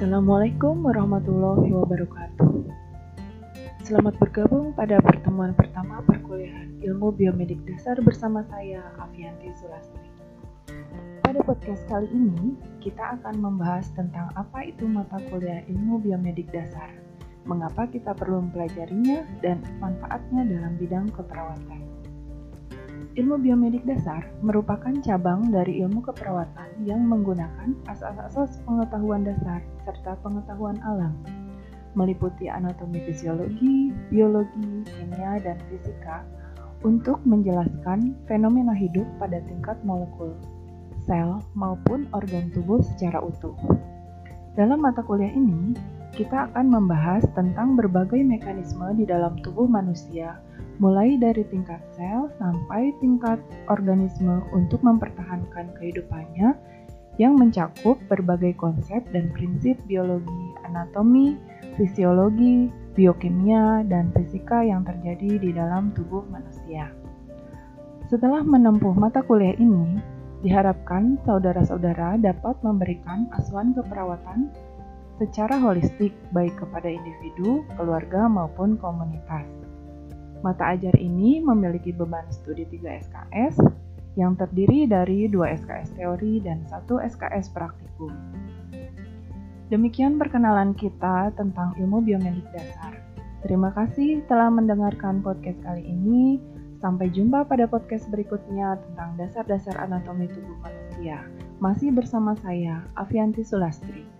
Assalamualaikum warahmatullahi wabarakatuh. Selamat bergabung pada pertemuan pertama perkuliahan Ilmu Biomedik Dasar bersama saya, Avianti Sulastri. Pada podcast kali ini, kita akan membahas tentang apa itu mata kuliah Ilmu Biomedik Dasar, mengapa kita perlu mempelajarinya, dan manfaatnya dalam bidang keperawatan. Ilmu biomedik dasar merupakan cabang dari ilmu keperawatan yang menggunakan asas-asas pengetahuan dasar serta pengetahuan alam, meliputi anatomi fisiologi, biologi, kimia, dan fisika untuk menjelaskan fenomena hidup pada tingkat molekul, sel, maupun organ tubuh secara utuh. Dalam mata kuliah ini, kita akan membahas tentang berbagai mekanisme di dalam tubuh manusia mulai dari tingkat sel sampai tingkat organisme untuk mempertahankan kehidupannya yang mencakup berbagai konsep dan prinsip biologi, anatomi, fisiologi, biokimia, dan fisika yang terjadi di dalam tubuh manusia. Setelah menempuh mata kuliah ini, diharapkan saudara-saudara dapat memberikan asuhan keperawatan secara holistik baik kepada individu, keluarga, maupun komunitas. Mata ajar ini memiliki beban studi 3 SKS yang terdiri dari 2 SKS teori dan 1 SKS praktikum. Demikian perkenalan kita tentang ilmu biomedik dasar. Terima kasih telah mendengarkan podcast kali ini. Sampai jumpa pada podcast berikutnya tentang dasar-dasar anatomi tubuh manusia. Masih bersama saya, Avianti Sulastri.